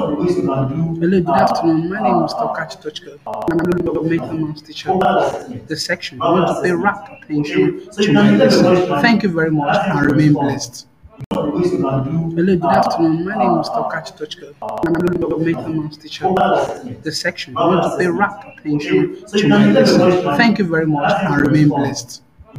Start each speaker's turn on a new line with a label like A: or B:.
A: Hello, good afternoon. My name is Tokachi Tochka. I'm a governmental maths teacher. The section. I want to pay rapt attention to my lesson. Thank you very much and remain blessed. Hello, good afternoon. My name is Tokachi Tochka. I'm a governmental maths teacher. The section. I want to pay rapt attention to my lesson. Thank you very much and remain blessed.